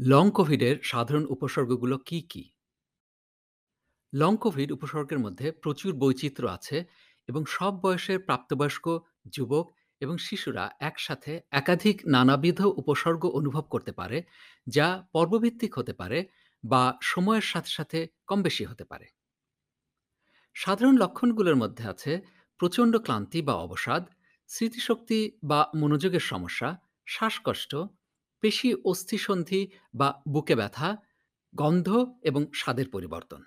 Long কোভিডের সাধারণ উপসর্গগুলো কী, কী? লং কোভিড উপসর্গের মধ্যে প্রচুর বৈচিত্র্য আছে এবং সব বয়সের প্রাপ্তবয়স্ক, যুবক এবং শিশুরা একসাথে একাধিক নানাবিধ উপসর্গ অনুভব করতে পারে, যা পর্বভিত্তিক হতে পারে বা সময়ের সাথে, সাথে কম বেশি হতে পারে। সাধারণ লক্ষণগুলোর মধ্যে আছে প্রচণ্ড ক্লান্তি বা অবসাদ, স্মৃতিশক্তি বা মনোযোগের সমস্যা, শ্বাসকষ্ট, পেশি অস্থিসন্ধি বা বুকে ব্যথা, গন্ধ এবং স্বাদের পরিবর্তন।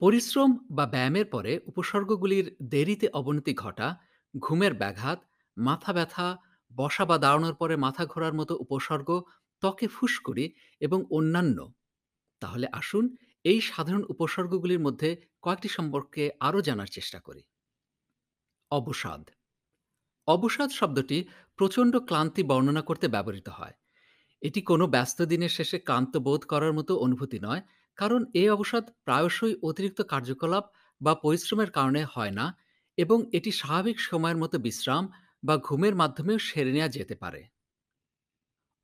পরিশ্রম বা ব্যায়ামের পরে উপসর্গগুলির দেরিতে অবনতি ঘটা, ঘুমের ব্যাঘাত, মাথা ব্যথা, বসা বা দাঁড়ানোর পরে মাথা ঘোরার মতো উপসর্গ, ত্বকে ফুসকুড়ি এবং অন্যান্য। তাহলে আসুন এই সাধারণ উপসর্গগুলির মধ্যে কয়েকটি সম্পর্কে আরও জানার চেষ্টা করি। অবসাদ অবসাদ শব্দটি প্রচণ্ড ক্লান্তি বর্ণনা করতে ব্যবহৃত হয়। এটি কোনো ব্যস্ত দিনের শেষে ক্লান্ত বোধ করার মতো অনুভূতি নয়, কারণ এই অবসাদ প্রায়শই অতিরিক্ত কার্যকলাপ বা পরিশ্রমের কারণে হয় না এবং এটি স্বাভাবিক সময়ের মতো বিশ্রাম বা ঘুমের মাধ্যমেও সেরে নেওয়া যেতে পারে।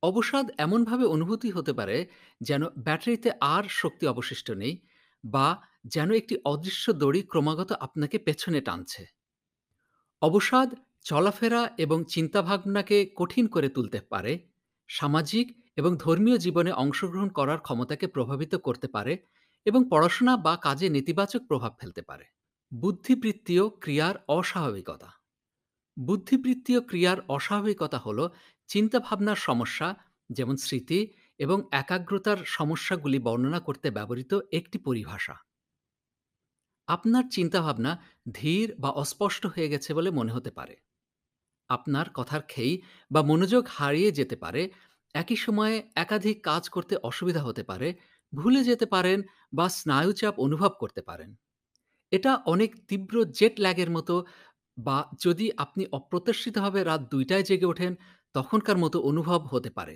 অবসাদ এমনভাবে অনুভূতি হতে পারে যেন ব্যাটারিতে আর শক্তি অবশিষ্ট নেই বা যেন একটি অদৃশ্য দড়ি ক্রমাগত আপনাকে পেছনে টানছে। অবসাদ চলাফেরা এবং চিন্তাভাবনাকে কঠিন করে তুলতে পারে, সামাজিক এবং ধর্মীয় জীবনে অংশগ্রহণ করার ক্ষমতাকে প্রভাবিত করতে পারে এবং পড়াশোনা বা কাজে নেতিবাচক প্রভাব ফেলতে পারে। বুদ্ধিবৃত্তীয় ক্রিয়ার অস্বাভাবিকতা। বুদ্ধিবৃত্তীয় ক্রিয়ার অস্বাভাবিকতা হল চিন্তাভাবনার সমস্যা, যেমন স্মৃতি এবং একাগ্রতার সমস্যাগুলি বর্ণনা করতে ব্যবহৃত একটি পরিভাষা। আপনার চিন্তাভাবনা ধীর বা অস্পষ্ট হয়ে গেছে বলে মনে হতে পারে। আপনার কথার খেই বা মনোযোগ হারিয়ে যেতে পারে, একই সময়ে একাধিক কাজ করতে অসুবিধা হতে পারে, ভুলে যেতে পারেন বা স্নায়ুচাপ অনুভব করতে পারেন। এটা অনেক তীব্র জেট ল্যাগের মতো বা যদি আপনি অপ্রত্যাশিতভাবে রাত দুইটায় জেগে ওঠেন, তখনকার মতো অনুভব হতে পারে।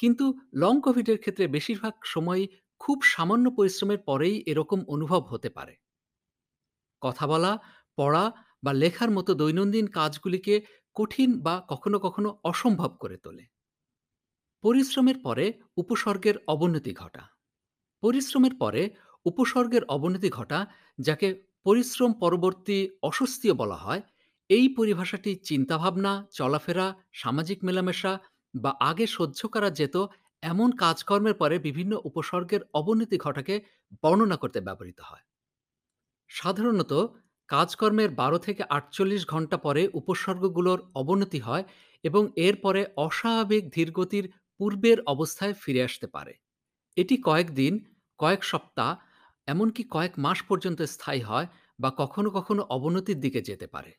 কিন্তু লং কোভিডের ক্ষেত্রে বেশিরভাগ সময়ই খুব সামান্য পরিশ্রমের পরেই এরকম অনুভব হতে পারে। কথা বলা, পড়া বা লেখার মতো দৈনন্দিন কাজগুলিকে কঠিন বা কখনো কখনো অসম্ভব করে তোলে। পরিশ্রমের পরে উপসর্গের অবনতি ঘটা। পরিশ্রমের পরে উপসর্গের অবনতি ঘটা, যাকে পরিশ্রম পরবর্তী অস্বস্তিও বলা হয়, এই পরিভাষাটি চিন্তাভাবনা, চলাফেরা, সামাজিক মেলামেশা বা আগে সহ্য করা যেত এমন কাজকর্মের পরে বিভিন্ন উপসর্গের অবনতি ঘটাকে বর্ণনা করতে ব্যবহৃত হয়। সাধারণত কাজকর্মের বারো থেকে আটচল্লিশ ঘণ্টা পরে উপসর্গগুলোর অবনতি হয় এবং এরপরে অস্বাভাবিক ধীরগতির পূর্বের অবস্থায় ফিরে আসতে পারে। এটি কয়েকদিন কয়েক সপ্তাহ, এমনকি কয়েক মাস পর্যন্ত স্থায়ী হয় বা কখনো কখনো অবনতির দিকে যেতে পারে।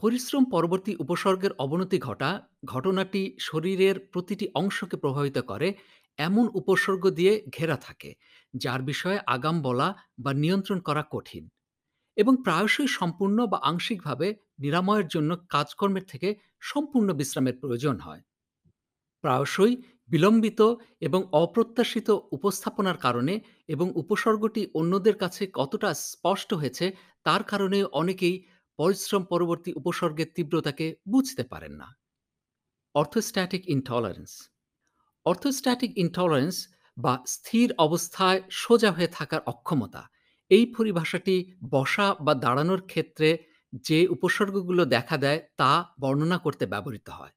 পরিশ্রম পরবর্তী উপসর্গের অবনতি ঘটা, ঘটনাটি শরীরের প্রতিটি অংশকে প্রভাবিত করে, এমন উপসর্গ দিয়ে ঘেরা থাকে, যার বিষয়ে আগাম বলা বা নিয়ন্ত্রণ করা কঠিন। এবং প্রায়শই সম্পূর্ণ বা আংশিকভাবে নিরাময়ের জন্য কাজকর্মের থেকে সম্পূর্ণ বিশ্রামের প্রয়োজন হয়। প্রায়শই বিলম্বিত এবং অপ্রত্যাশিত উপস্থাপনার কারণে এবং উপসর্গটি অন্যদের কাছে কতটা স্পষ্ট হয়েছে তার কারণে অনেকেই পরিশ্রম পরবর্তী উপসর্গের তীব্রতাকে বুঝতে পারেন না। Orthostatic intolerance. অর্থোস্ট্যাটিক ইনটলারেন্স বা স্থির অবস্থায় সোজা হয়ে থাকার অক্ষমতা এই পরিভাষাটি বসা বা দাঁড়ানোর ক্ষেত্রে যে উপসর্গগুলো দেখা দেয় তা বর্ণনা করতে ব্যবহৃত হয়।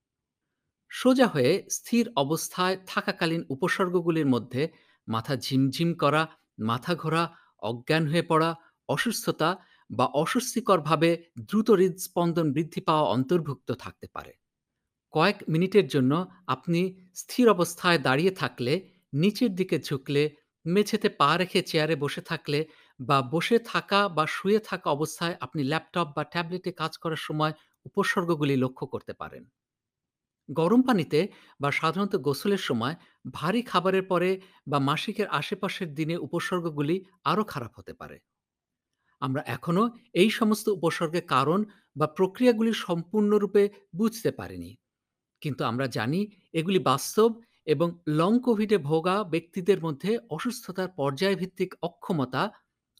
সোজা হয়ে স্থির অবস্থায় থাকাকালীন উপসর্গগুলির মধ্যে মাথা ঝিমঝিম করা, মাথা ঘোরা, অজ্ঞান হয়ে পড়া, অসুস্থতা বা অস্বস্তিকরভাবে দ্রুত হৃদস্পন্দন বৃদ্ধি পাওয়া অন্তর্ভুক্ত থাকতে পারে। কয়েক মিনিটের জন্য আপনি স্থির অবস্থায় দাঁড়িয়ে থাকলে, নিচের দিকে ঝুঁকলে, মেঝেতে পা রেখে চেয়ারে বসে থাকলে বা বসে থাকা বা শুয়ে থাকা অবস্থায় আপনি ল্যাপটপ বা ট্যাবলেটে কাজ করার সময় উপসর্গগুলি লক্ষ্য করতে পারেন। গরম পানিতে বা সাধারণত গোসলের সময় ভারী খাবারের পরে বা মাসিকের আশেপাশের দিনে উপসর্গগুলি আরও খারাপ হতে পারে। আমরা এখনও এই সমস্ত উপসর্গের কারণ বা প্রক্রিয়াগুলি সম্পূর্ণরূপে বুঝতে পারিনি। কিন্তু আমরা জানি এগুলি বাস্তব এবং লং কোভিডে ভোগা ব্যক্তিদের মধ্যে অসুস্থতার পর্যায়ভিত্তিক অক্ষমতা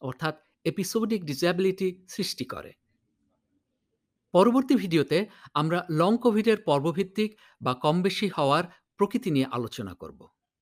অর্থাৎ এপিসোডিক ডিসএবিলিটি সৃষ্টি করে। পরবর্তী ভিডিওতে আমরা লং কোভিডের পর্বভিত্তিক বা কম বেশি হওয়ার প্রকৃতি নিয়ে আলোচনা করব।